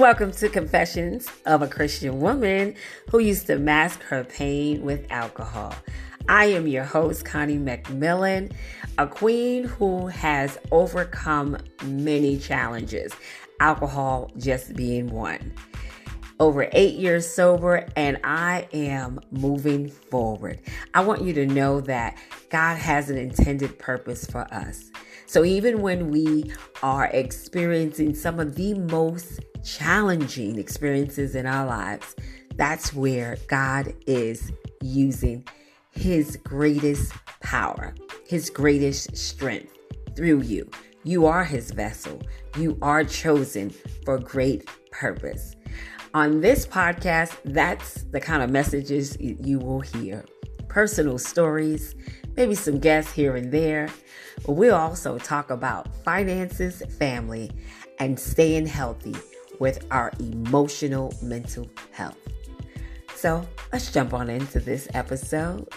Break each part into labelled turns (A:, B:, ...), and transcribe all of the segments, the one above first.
A: Welcome to Confessions of a Christian Woman who used to mask her pain with alcohol. I am your host, Connie McMillan, a queen who has overcome many challenges, alcohol just being one. Over eight years sober, and I am moving forward. I want you to know that God has an intended purpose for us. So even when we are experiencing some of the most challenging experiences in our lives, that's where God is using his greatest power, his greatest strength through you. You are his vessel. You are chosen for great purpose. On this podcast, that's the kind of messages you will hear personal stories, maybe some guests here and there. We'll also talk about finances, family, and staying healthy with our emotional mental health. So let's jump on into this episode.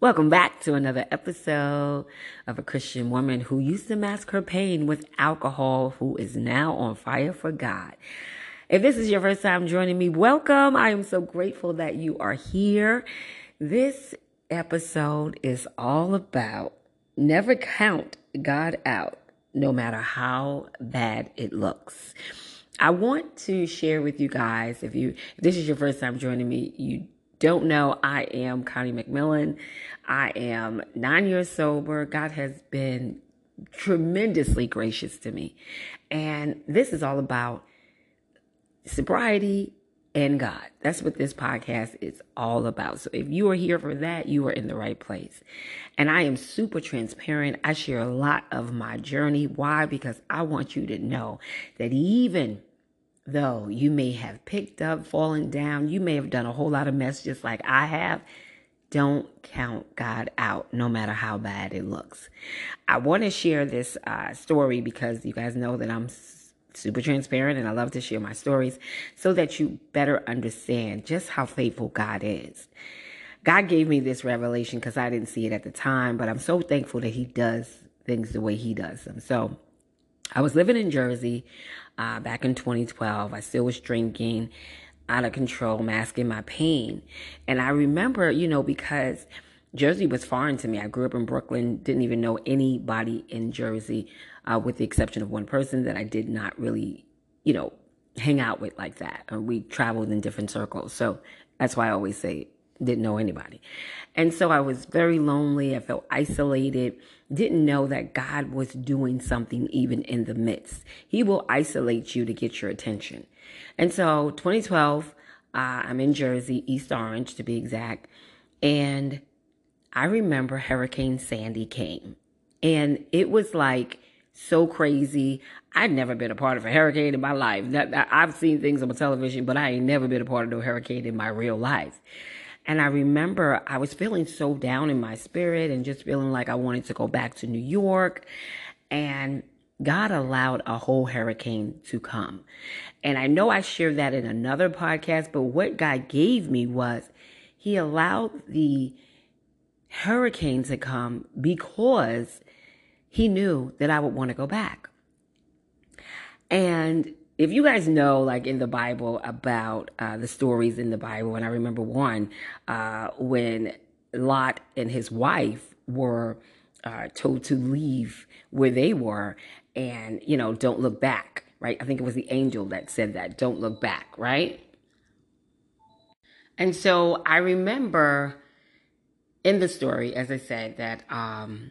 A: Welcome back to another episode of a Christian woman who used to mask her pain with alcohol, who is now on fire for God. If this is your first time joining me, welcome. I am so grateful that you are here. This episode is all about never count God out, no matter how bad it looks. I want to share with you guys, if you if this is your first time joining me, you don't know, I am Connie McMillan. I am nine years sober. God has been tremendously gracious to me. And this is all about sobriety and God. That's what this podcast is all about. So if you are here for that, you are in the right place. And I am super transparent. I share a lot of my journey. Why? Because I want you to know that even though you may have picked up, fallen down, you may have done a whole lot of mess just like I have, don't count God out, no matter how bad it looks. I want to share this uh, story because you guys know that I'm super transparent and I love to share my stories so that you better understand just how faithful God is. God gave me this revelation because I didn't see it at the time, but I'm so thankful that He does things the way He does them. So I was living in Jersey uh, back in 2012. I still was drinking out of control, masking my pain. And I remember, you know, because Jersey was foreign to me. I grew up in Brooklyn, didn't even know anybody in Jersey, uh, with the exception of one person that I did not really, you know, hang out with like that. We traveled in different circles. So that's why I always say didn't know anybody. And so I was very lonely. I felt isolated, didn't know that God was doing something even in the midst. He will isolate you to get your attention. And so 2012, uh, I'm in Jersey, East Orange to be exact. And I remember Hurricane Sandy came and it was like so crazy. I'd never been a part of a hurricane in my life. I've seen things on television, but I ain't never been a part of no hurricane in my real life. And I remember I was feeling so down in my spirit and just feeling like I wanted to go back to New York. And God allowed a whole hurricane to come. And I know I shared that in another podcast, but what God gave me was He allowed the hurricane to come because He knew that I would want to go back. And if you guys know, like in the Bible, about uh, the stories in the Bible, and I remember one uh, when Lot and his wife were uh, told to leave where they were and, you know, don't look back, right? I think it was the angel that said that, don't look back, right? And so I remember in the story, as I said, that um,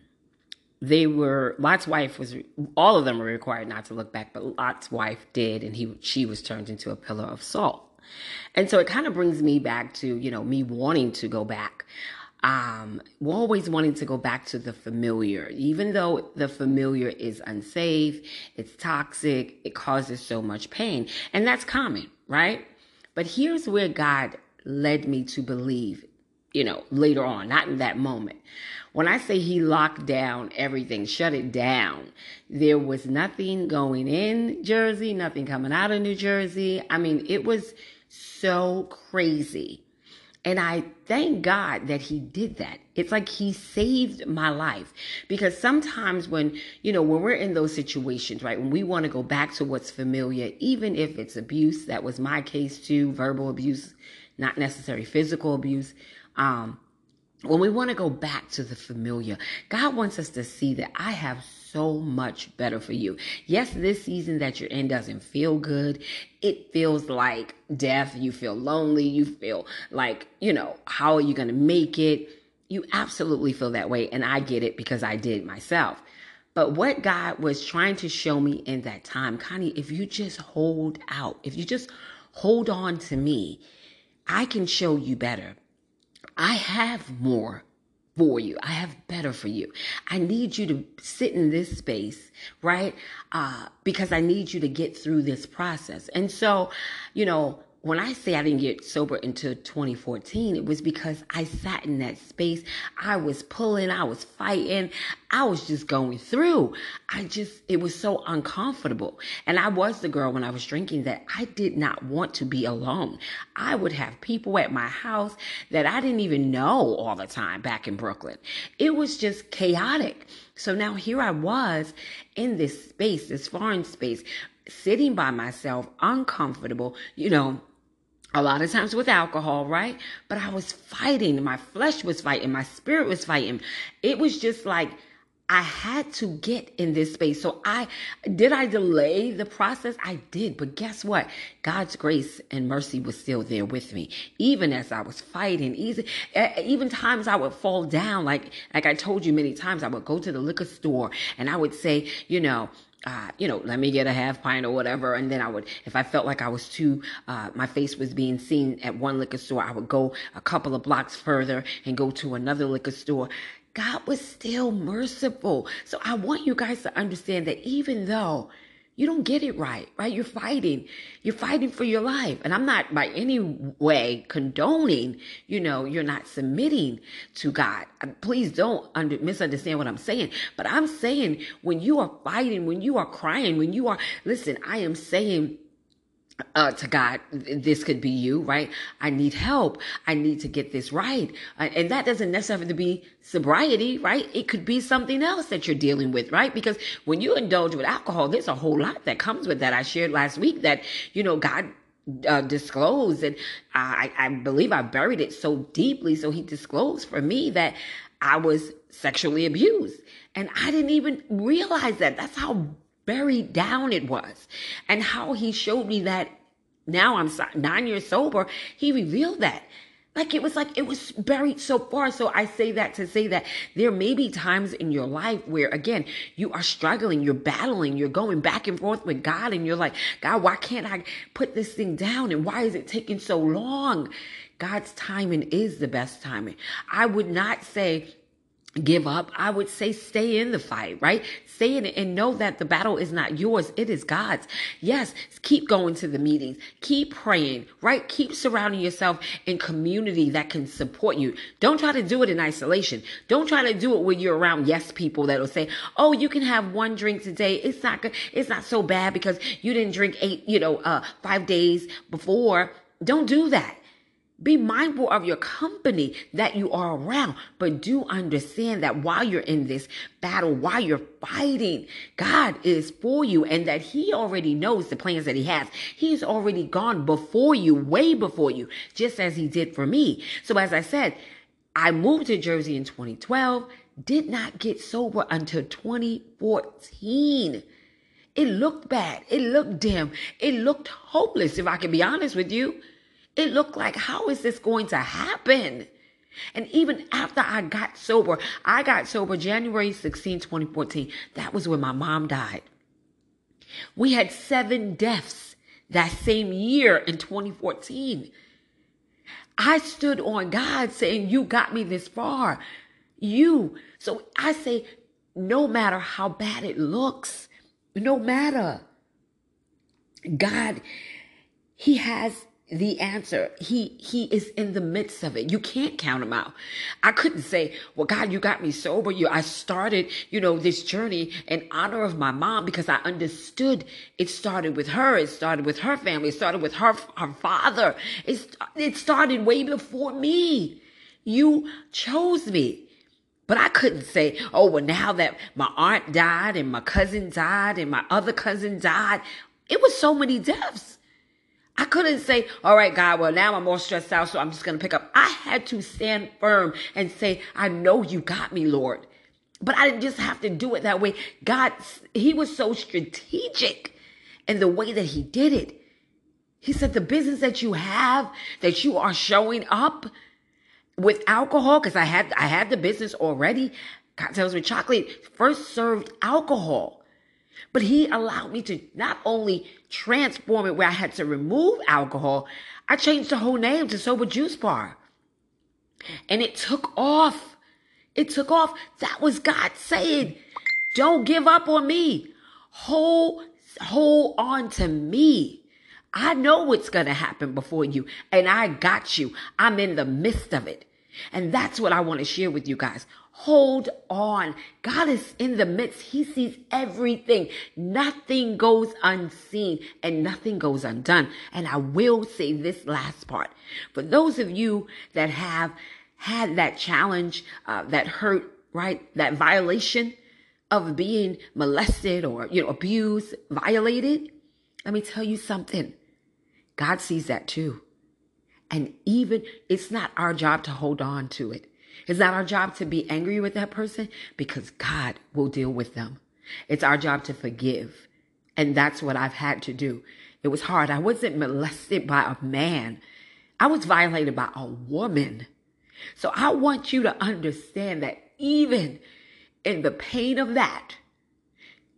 A: they were Lot's wife was all of them were required not to look back, but Lot's wife did, and he she was turned into a pillar of salt. And so it kind of brings me back to you know me wanting to go back. Um, always wanting to go back to the familiar, even though the familiar is unsafe, it's toxic, it causes so much pain, and that's common, right? But here's where God led me to believe, you know, later on, not in that moment. When I say he locked down everything, shut it down, there was nothing going in Jersey, nothing coming out of New Jersey. I mean, it was so crazy. And I thank God that he did that. It's like he saved my life because sometimes when, you know, when we're in those situations, right, when we want to go back to what's familiar, even if it's abuse, that was my case too, verbal abuse, not necessarily physical abuse. Um, when we want to go back to the familiar, God wants us to see that I have so much better for you. Yes, this season that you're in doesn't feel good. It feels like death. You feel lonely. You feel like, you know, how are you going to make it? You absolutely feel that way. And I get it because I did myself. But what God was trying to show me in that time, Connie, if you just hold out, if you just hold on to me, I can show you better. I have more for you. I have better for you. I need you to sit in this space, right? Uh, because I need you to get through this process. And so, you know, when I say I didn't get sober until 2014, it was because I sat in that space. I was pulling, I was fighting, I was just going through. I just, it was so uncomfortable. And I was the girl when I was drinking that I did not want to be alone. I would have people at my house that I didn't even know all the time back in Brooklyn. It was just chaotic. So now here I was in this space, this foreign space, sitting by myself, uncomfortable, you know, a lot of times with alcohol, right? But I was fighting. My flesh was fighting. My spirit was fighting. It was just like I had to get in this space. So I did I delay the process? I did. But guess what? God's grace and mercy was still there with me. Even as I was fighting, even, even times I would fall down. Like, like I told you many times, I would go to the liquor store and I would say, you know, uh, you know, let me get a half pint or whatever. And then I would, if I felt like I was too, uh, my face was being seen at one liquor store, I would go a couple of blocks further and go to another liquor store. God was still merciful. So I want you guys to understand that even though you don't get it right, right? You're fighting. You're fighting for your life. And I'm not by any way condoning, you know, you're not submitting to God. Please don't under, misunderstand what I'm saying. But I'm saying when you are fighting, when you are crying, when you are, listen, I am saying, uh, to God, this could be you, right? I need help. I need to get this right. Uh, and that doesn't necessarily have to be sobriety, right? It could be something else that you're dealing with, right? Because when you indulge with alcohol, there's a whole lot that comes with that. I shared last week that, you know, God uh, disclosed and I, I believe I buried it so deeply. So he disclosed for me that I was sexually abused and I didn't even realize that. That's how buried down it was. And how he showed me that now I'm nine years sober, he revealed that. Like it was like it was buried so far. So I say that to say that there may be times in your life where again, you are struggling, you're battling, you're going back and forth with God and you're like, God, why can't I put this thing down? And why is it taking so long? God's timing is the best timing. I would not say give up. I would say stay in the fight, right? Stay in it and know that the battle is not yours. It is God's. Yes. Keep going to the meetings. Keep praying, right? Keep surrounding yourself in community that can support you. Don't try to do it in isolation. Don't try to do it when you're around yes people that'll say, Oh, you can have one drink today. It's not good. It's not so bad because you didn't drink eight, you know, uh, five days before. Don't do that. Be mindful of your company that you are around, but do understand that while you're in this battle, while you're fighting, God is for you and that He already knows the plans that He has. He's already gone before you, way before you, just as He did for me. So, as I said, I moved to Jersey in 2012, did not get sober until 2014. It looked bad. It looked dim. It looked hopeless, if I can be honest with you. It looked like, how is this going to happen? And even after I got sober, I got sober January 16, 2014. That was when my mom died. We had seven deaths that same year in 2014. I stood on God saying, You got me this far. You. So I say, no matter how bad it looks, no matter, God, He has the answer. He he is in the midst of it. You can't count him out. I couldn't say, "Well, God, you got me sober." You, I started, you know, this journey in honor of my mom because I understood it started with her. It started with her family. It started with her her father. It it started way before me. You chose me. But I couldn't say, oh, well, now that my aunt died and my cousin died and my other cousin died, it was so many deaths. I couldn't say, all right, God, well, now I'm more stressed out, so I'm just going to pick up. I had to stand firm and say, I know you got me, Lord. But I didn't just have to do it that way. God, He was so strategic in the way that He did it. He said, the business that you have, that you are showing up with alcohol, because I had I had the business already. Cocktails with chocolate first served alcohol. But he allowed me to not only transform it where I had to remove alcohol, I changed the whole name to Sober Juice Bar. And it took off. It took off. That was God saying, don't give up on me. Hold, hold on to me. I know what's going to happen before you and I got you. I'm in the midst of it. And that's what I want to share with you guys. Hold on. God is in the midst. He sees everything. Nothing goes unseen and nothing goes undone. And I will say this last part. For those of you that have had that challenge, uh, that hurt, right? That violation of being molested or, you know, abused, violated. Let me tell you something. God sees that too. And even it's not our job to hold on to it. It's not our job to be angry with that person because God will deal with them. It's our job to forgive. And that's what I've had to do. It was hard. I wasn't molested by a man. I was violated by a woman. So I want you to understand that even in the pain of that,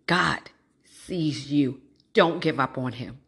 A: God sees you. Don't give up on him.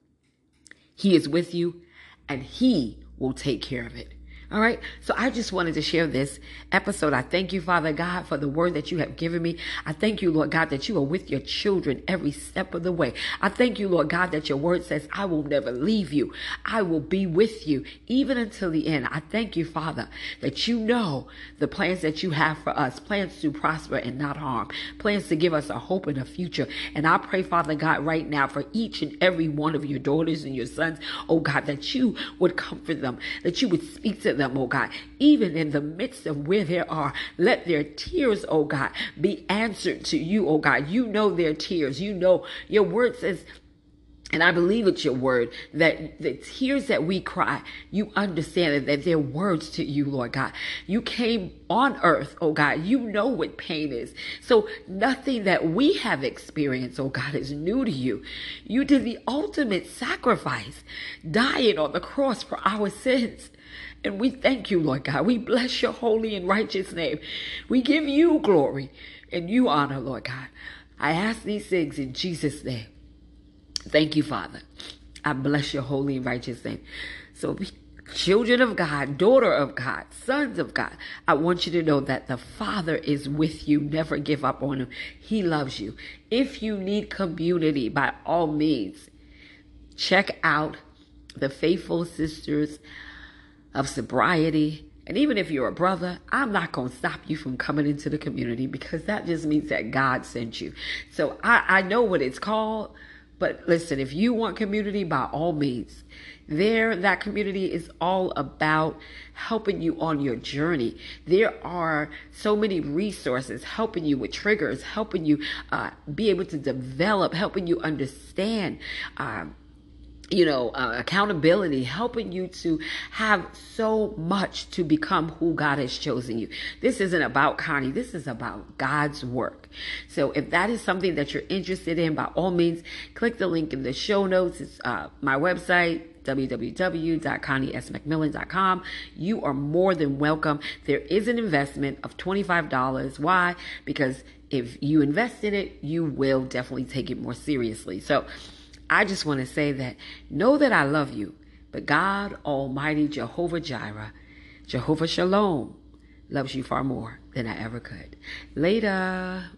A: He is with you and he will take care of it. All right. So I just wanted to share this episode. I thank you, Father God, for the word that you have given me. I thank you, Lord God, that you are with your children every step of the way. I thank you, Lord God, that your word says, I will never leave you. I will be with you even until the end. I thank you, Father, that you know the plans that you have for us, plans to prosper and not harm, plans to give us a hope and a future. And I pray, Father God, right now for each and every one of your daughters and your sons, oh God, that you would comfort them, that you would speak to them them, oh God, even in the midst of where they are. Let their tears, oh God, be answered to you, oh God. You know their tears. You know your word says and I believe it's your word that the tears that we cry, you understand that, that they're words to you, Lord God. You came on earth, oh God. You know what pain is. So nothing that we have experienced, oh God, is new to you. You did the ultimate sacrifice, dying on the cross for our sins. And we thank you, Lord God. We bless your holy and righteous name. We give you glory and you honor, Lord God. I ask these things in Jesus' name. Thank you, Father. I bless your holy and righteous name. So, children of God, daughter of God, sons of God, I want you to know that the Father is with you. Never give up on him. He loves you. If you need community, by all means, check out the Faithful Sisters of Sobriety. And even if you're a brother, I'm not going to stop you from coming into the community because that just means that God sent you. So I, I know what it's called. But listen, if you want community, by all means, there, that community is all about helping you on your journey. There are so many resources helping you with triggers, helping you uh, be able to develop, helping you understand. Um, you know, uh, accountability, helping you to have so much to become who God has chosen you. This isn't about Connie. This is about God's work. So if that is something that you're interested in, by all means, click the link in the show notes. It's uh, my website, www.conniesmcmillan.com. You are more than welcome. There is an investment of $25. Why? Because if you invest in it, you will definitely take it more seriously. So, I just want to say that know that I love you, but God Almighty Jehovah Jireh, Jehovah Shalom, loves you far more than I ever could. Later.